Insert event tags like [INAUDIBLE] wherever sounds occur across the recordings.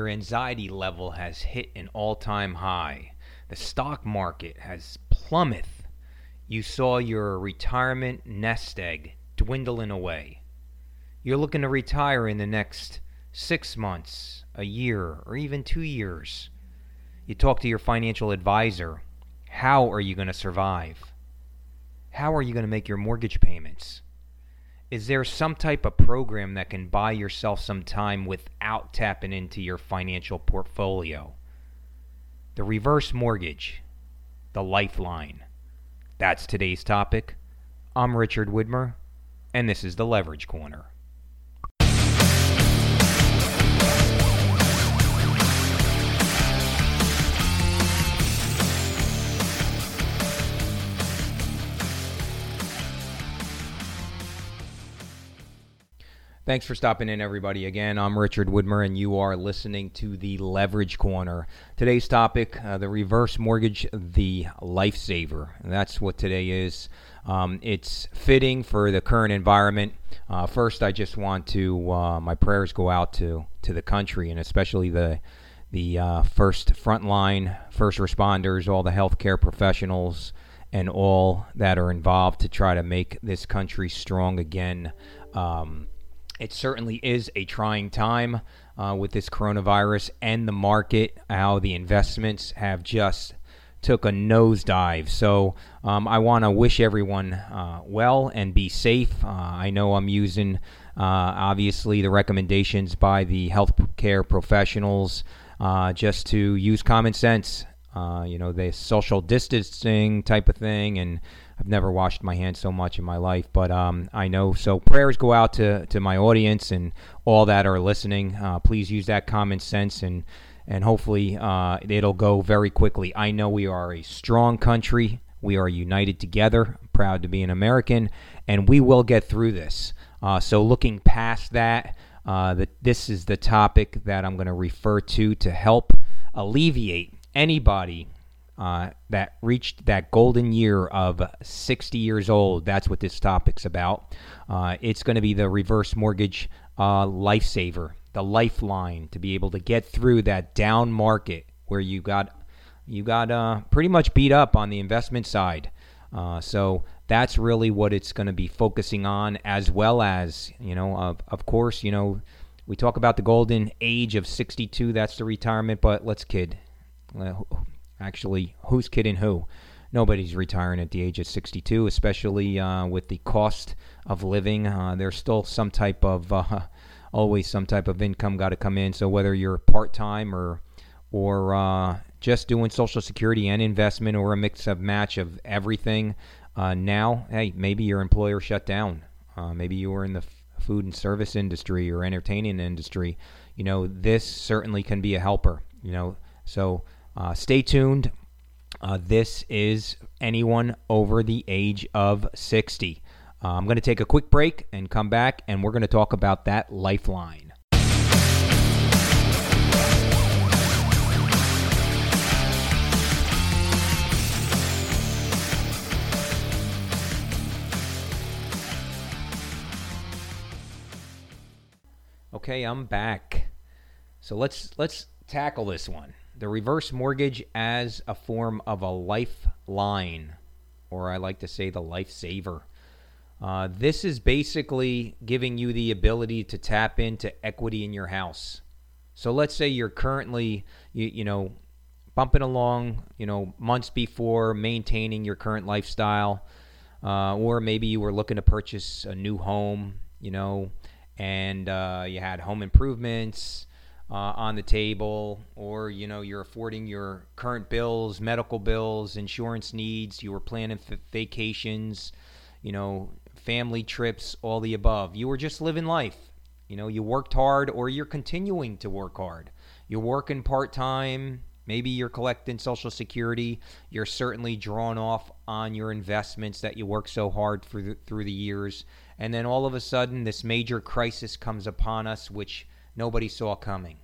Your anxiety level has hit an all time high. The stock market has plummeted. You saw your retirement nest egg dwindling away. You're looking to retire in the next six months, a year, or even two years. You talk to your financial advisor. How are you going to survive? How are you going to make your mortgage payments? Is there some type of program that can buy yourself some time without tapping into your financial portfolio? The reverse mortgage, the lifeline. That's today's topic. I'm Richard Widmer, and this is the Leverage Corner. Thanks for stopping in, everybody. Again, I'm Richard Widmer, and you are listening to the Leverage Corner. Today's topic uh, the reverse mortgage, the lifesaver. That's what today is. Um, it's fitting for the current environment. Uh, first, I just want to, uh, my prayers go out to, to the country, and especially the, the uh, first frontline, first responders, all the healthcare professionals, and all that are involved to try to make this country strong again. Um, it certainly is a trying time uh, with this coronavirus and the market, how the investments have just took a nosedive. So um, I want to wish everyone uh, well and be safe. Uh, I know I'm using uh, obviously the recommendations by the healthcare professionals uh, just to use common sense. Uh, you know, the social distancing type of thing and I've never washed my hands so much in my life, but um, I know. So prayers go out to, to my audience and all that are listening. Uh, please use that common sense and and hopefully uh, it'll go very quickly. I know we are a strong country. We are united together. Proud to be an American, and we will get through this. Uh, so looking past that, uh, that this is the topic that I'm going to refer to to help alleviate anybody uh, that reached that golden year of 60 years old. That's what this topic's about. Uh, it's going to be the reverse mortgage uh, lifesaver, the lifeline to be able to get through that down market where you got you got uh, pretty much beat up on the investment side. Uh, so that's really what it's going to be focusing on, as well as you know, of, of course, you know. We talk about the golden age of 62. That's the retirement, but let's kid Actually, who's kidding who? Nobody's retiring at the age of 62, especially uh, with the cost of living. Uh, there's still some type of, uh, [LAUGHS] always some type of income got to come in. So whether you're part time or, or uh, just doing Social Security and investment, or a mix of match of everything, uh, now, hey, maybe your employer shut down. Maybe you were in the food and service industry or entertaining industry. You know, this certainly can be a helper. You know, so uh, stay tuned. Uh, this is anyone over the age of 60. Uh, I'm going to take a quick break and come back, and we're going to talk about that lifeline. Okay, I'm back. So let's let's tackle this one the reverse mortgage as a form of a lifeline, or I like to say the lifesaver. Uh, this is basically giving you the ability to tap into equity in your house. So let's say you're currently, you, you know, bumping along, you know, months before maintaining your current lifestyle, uh, or maybe you were looking to purchase a new home, you know, and uh, you had home improvements, uh, on the table, or you know you're affording your current bills, medical bills, insurance needs. You were planning f- vacations, you know, family trips, all the above. You were just living life. You know, you worked hard, or you're continuing to work hard. You're working part time. Maybe you're collecting Social Security. You're certainly drawn off on your investments that you worked so hard for the, through the years. And then all of a sudden, this major crisis comes upon us, which nobody saw coming.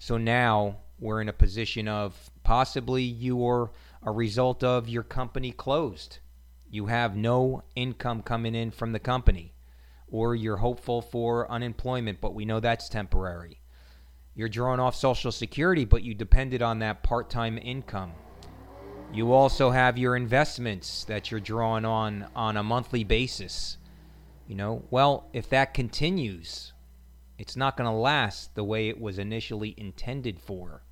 So now we're in a position of possibly you're a result of your company closed. You have no income coming in from the company, or you're hopeful for unemployment, but we know that's temporary. You're drawing off Social Security, but you depended on that part time income. You also have your investments that you're drawing on on a monthly basis. You know, well, if that continues, it's not going to last the way it was initially intended for.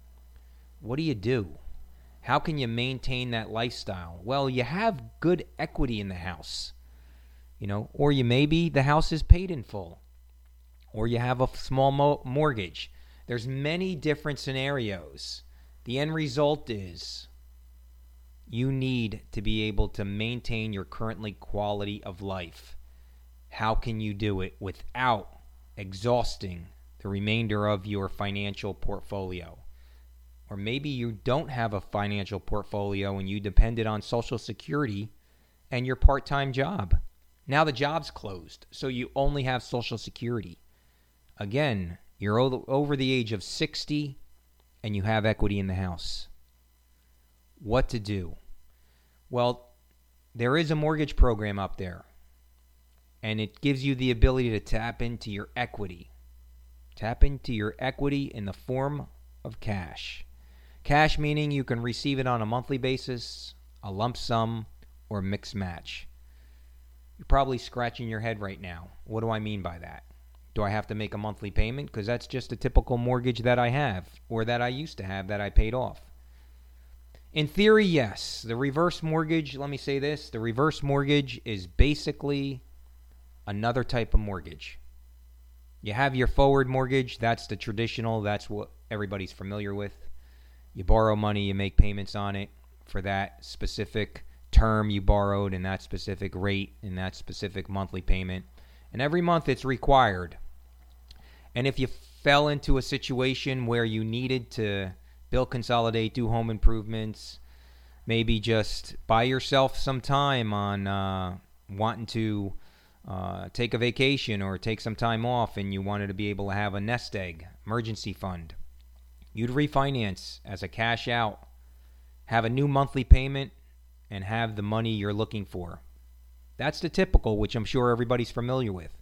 What do you do? How can you maintain that lifestyle? Well, you have good equity in the house. You know, or you maybe the house is paid in full. Or you have a small mo- mortgage. There's many different scenarios. The end result is you need to be able to maintain your currently quality of life. How can you do it without exhausting the remainder of your financial portfolio? Or maybe you don't have a financial portfolio and you depended on Social Security and your part time job. Now the job's closed, so you only have Social Security. Again, you're over the age of 60 and you have equity in the house. What to do? Well, there is a mortgage program up there, and it gives you the ability to tap into your equity. Tap into your equity in the form of cash. Cash meaning you can receive it on a monthly basis, a lump sum, or mixed match. You're probably scratching your head right now. What do I mean by that? Do I have to make a monthly payment? Because that's just a typical mortgage that I have, or that I used to have that I paid off. In theory, yes. The reverse mortgage, let me say this the reverse mortgage is basically another type of mortgage. You have your forward mortgage, that's the traditional, that's what everybody's familiar with. You borrow money, you make payments on it for that specific term you borrowed and that specific rate and that specific monthly payment. And every month it's required. And if you fell into a situation where you needed to build, consolidate, do home improvements, maybe just buy yourself some time on uh, wanting to uh, take a vacation or take some time off and you wanted to be able to have a nest egg emergency fund. You'd refinance as a cash out, have a new monthly payment, and have the money you're looking for. That's the typical, which I'm sure everybody's familiar with.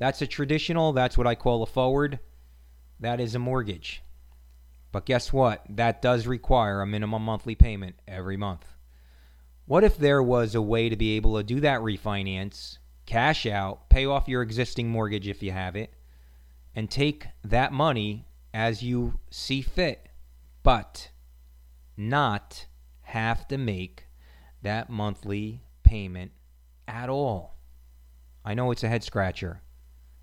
That's a traditional, that's what I call a forward. That is a mortgage. But guess what? That does require a minimum monthly payment every month. What if there was a way to be able to do that refinance, cash out, pay off your existing mortgage if you have it, and take that money as you see fit, but not have to make that monthly payment at all? I know it's a head scratcher,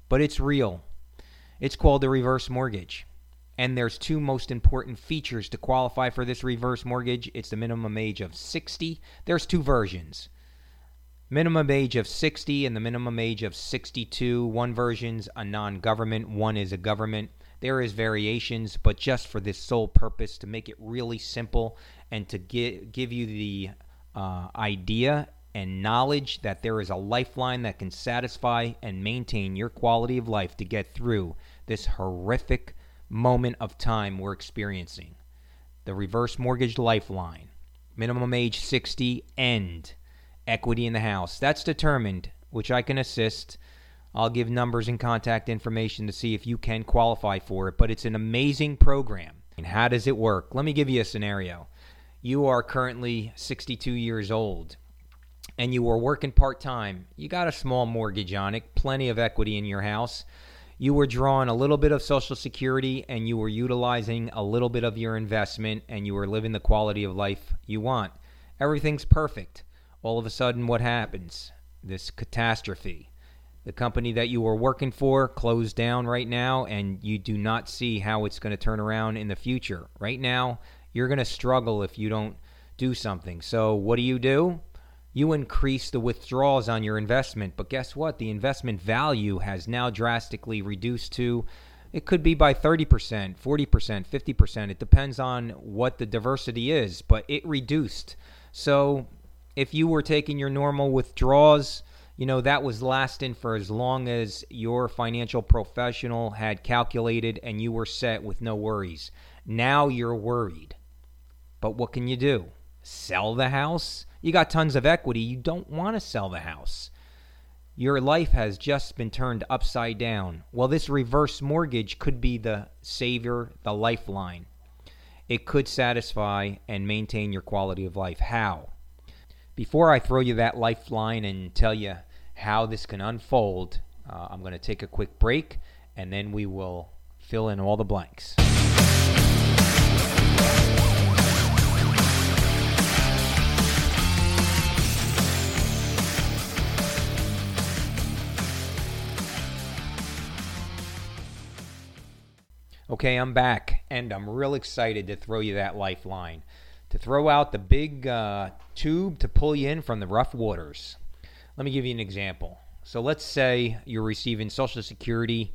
but it's real. It's called the reverse mortgage. And there's two most important features to qualify for this reverse mortgage. It's the minimum age of 60. There's two versions. Minimum age of 60 and the minimum age of 62. One version's a non-government, one is a government. There is variations, but just for this sole purpose to make it really simple and to give give you the uh, idea and knowledge that there is a lifeline that can satisfy and maintain your quality of life to get through this horrific moment of time we're experiencing. The reverse mortgage lifeline, minimum age 60, end, equity in the house. That's determined, which I can assist. I'll give numbers and contact information to see if you can qualify for it, but it's an amazing program. And how does it work? Let me give you a scenario. You are currently 62 years old and you are working part time. You got a small mortgage on it, plenty of equity in your house you were drawing a little bit of Social Security and you were utilizing a little bit of your investment and you were living the quality of life you want. Everything's perfect. All of a sudden, what happens? This catastrophe. The company that you were working for closed down right now, and you do not see how it's going to turn around in the future. Right now, you're going to struggle if you don't do something. So, what do you do? you increase the withdrawals on your investment. But guess what? The investment value has now drastically reduced to it could be by 30%, 40%, 50%. It depends on what the diversity is, but it reduced. So if you were taking your normal withdrawals, you know, that was lasting for as long as your financial professional had calculated and you were set with no worries. Now you're worried. But what can you do? Sell the house? You got tons of equity. You don't want to sell the house. Your life has just been turned upside down. Well, this reverse mortgage could be the savior, the lifeline. It could satisfy and maintain your quality of life. How? Before I throw you that lifeline and tell you how this can unfold, uh, I'm going to take a quick break and then we will fill in all the blanks. Okay, I'm back, and I'm real excited to throw you that lifeline. To throw out the big uh, tube to pull you in from the rough waters. Let me give you an example. So let's say you're receiving Social Security,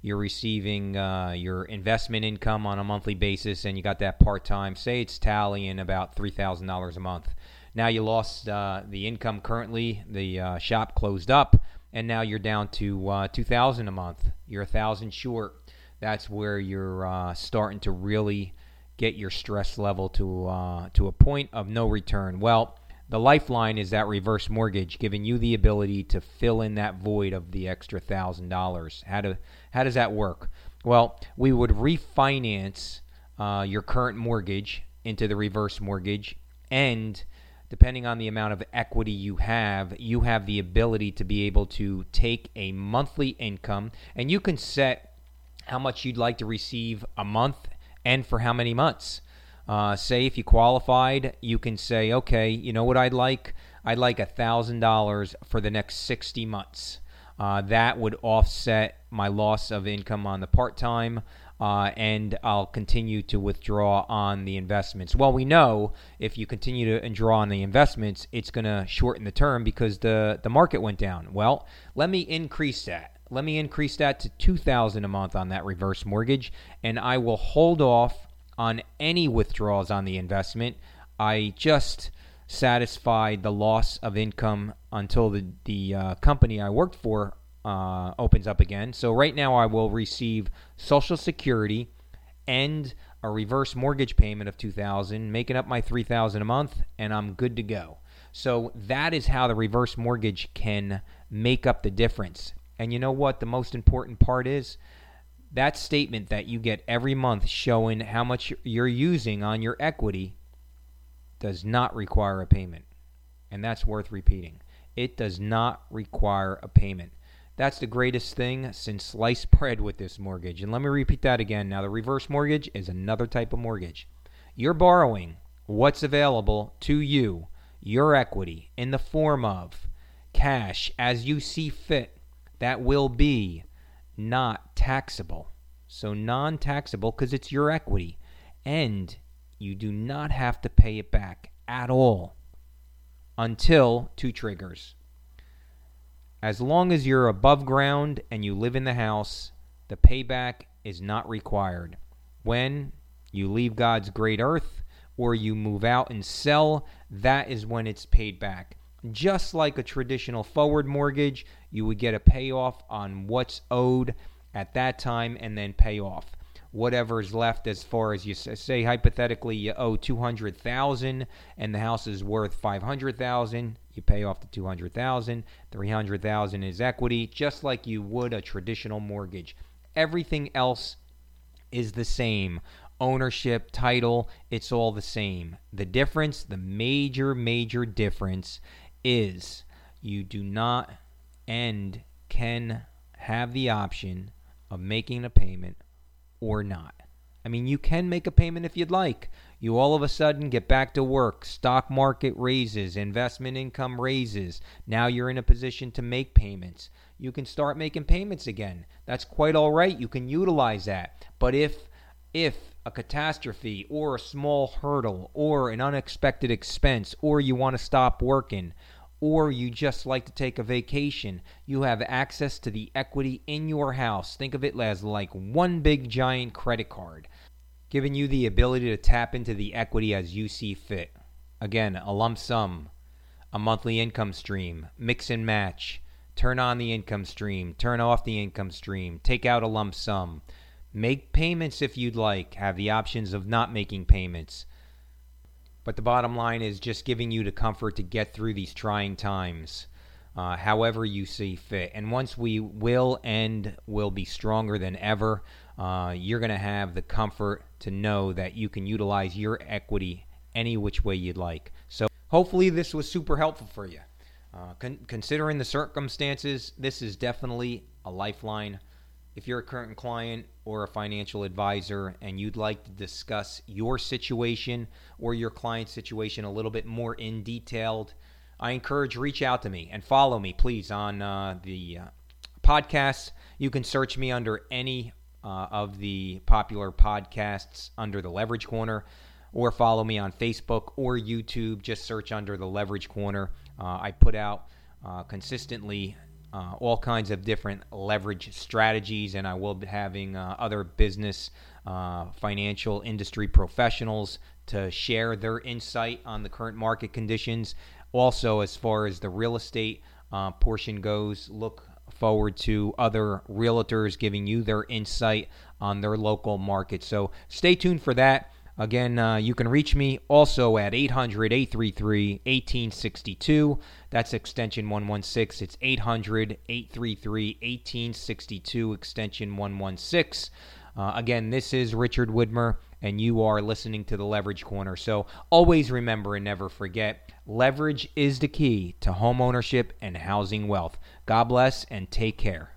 you're receiving uh, your investment income on a monthly basis, and you got that part time. Say it's tallying about $3,000 a month. Now you lost uh, the income currently, the uh, shop closed up, and now you're down to uh, 2000 a month. You're a thousand short that's where you're uh, starting to really get your stress level to uh, to a point of no return. Well, the lifeline is that reverse mortgage, giving you the ability to fill in that void of the extra thousand dollars. How do how does that work? Well, we would refinance uh, your current mortgage into the reverse mortgage, and depending on the amount of equity you have, you have the ability to be able to take a monthly income, and you can set how much you'd like to receive a month and for how many months. Uh, say if you qualified, you can say, okay, you know what I'd like? I'd like a thousand dollars for the next 60 months. Uh, that would offset my loss of income on the part time, uh, and I'll continue to withdraw on the investments. Well, we know if you continue to draw on the investments, it's going to shorten the term because the, the market went down. Well, let me increase that let me increase that to 2000 a month on that reverse mortgage and I will hold off on any withdrawals on the investment. I just satisfied the loss of income until the the uh, company I worked for uh, opens up again. So right now I will receive Social Security and a reverse mortgage payment of 2000 making up my 3000 a month and I'm good to go. So that is how the reverse mortgage can make up the difference. And you know what? The most important part is that statement that you get every month showing how much you're using on your equity does not require a payment. And that's worth repeating. It does not require a payment. That's the greatest thing since sliced [LAUGHS] bread with this mortgage. And let me repeat that again. Now, the reverse mortgage is another type of mortgage. You're borrowing what's available to you, your equity, in the form of cash as you see fit that will be not taxable. So, non taxable because it's your equity. And you do not have to pay it back at all until two triggers. As long as you're above ground and you live in the house, the payback is not required. When you leave God's great earth or you move out and sell, that is when it's paid back. Just like a traditional forward mortgage, you would get a payoff on what's owed at that time and then pay off. Whatever is left as far as you say hypothetically you owe 200,000 and the house is worth 500,000 you pay off the 200,000 300,000 is equity just like you would a traditional mortgage. Everything else is the same. Ownership title it's all the same. The difference the major major difference is you do not and can have the option of making a payment or not. I mean, you can make a payment if you'd like. You all of a sudden get back to work, stock market raises, investment income raises. Now you're in a position to make payments. You can start making payments again. That's quite all right. You can utilize that. But if if a catastrophe or a small hurdle or an unexpected expense or you want to stop working or you just like to take a vacation, you have access to the equity in your house. Think of it as like one big giant credit card, giving you the ability to tap into the equity as you see fit. Again, a lump sum, a monthly income stream, mix and match. Turn on the income stream, turn off the income stream, take out a lump sum. Make payments if you'd like, have the options of not making payments. But the bottom line is just giving you the comfort to get through these trying times. uh, however you see fit. And once we will and will be stronger than ever, uh, you're going to have the comfort to know that you can utilize your equity any which way you'd like. So hopefully this was super helpful for you. Uh, con- considering the circumstances, this is definitely a lifeline. If you're a current client or a financial advisor and you'd like to discuss your situation or your client's situation a little bit more in detailed, I encourage reach out to me and follow me, please, on uh, the uh, podcasts. You can search me under any uh, of the popular podcasts under the Leverage Corner, or follow me on Facebook or YouTube. Just search under the Leverage Corner. Uh, I put out uh, consistently uh, all kinds of different leverage strategies, and I will be having other business, financial industry professionals to share their insight on the current market conditions also, as far as the real estate uh, portion goes, look forward to other realtors giving you their insight on their local market. So stay tuned for that. Again, uh, you can reach me also at 800 833 1862. That's extension 116. It's 800 833 1862, extension 116. Uh, again, this is Richard Widmer, and you are listening to the Leverage Corner. So always remember and never forget leverage is the key to home ownership and housing wealth. God bless and take care.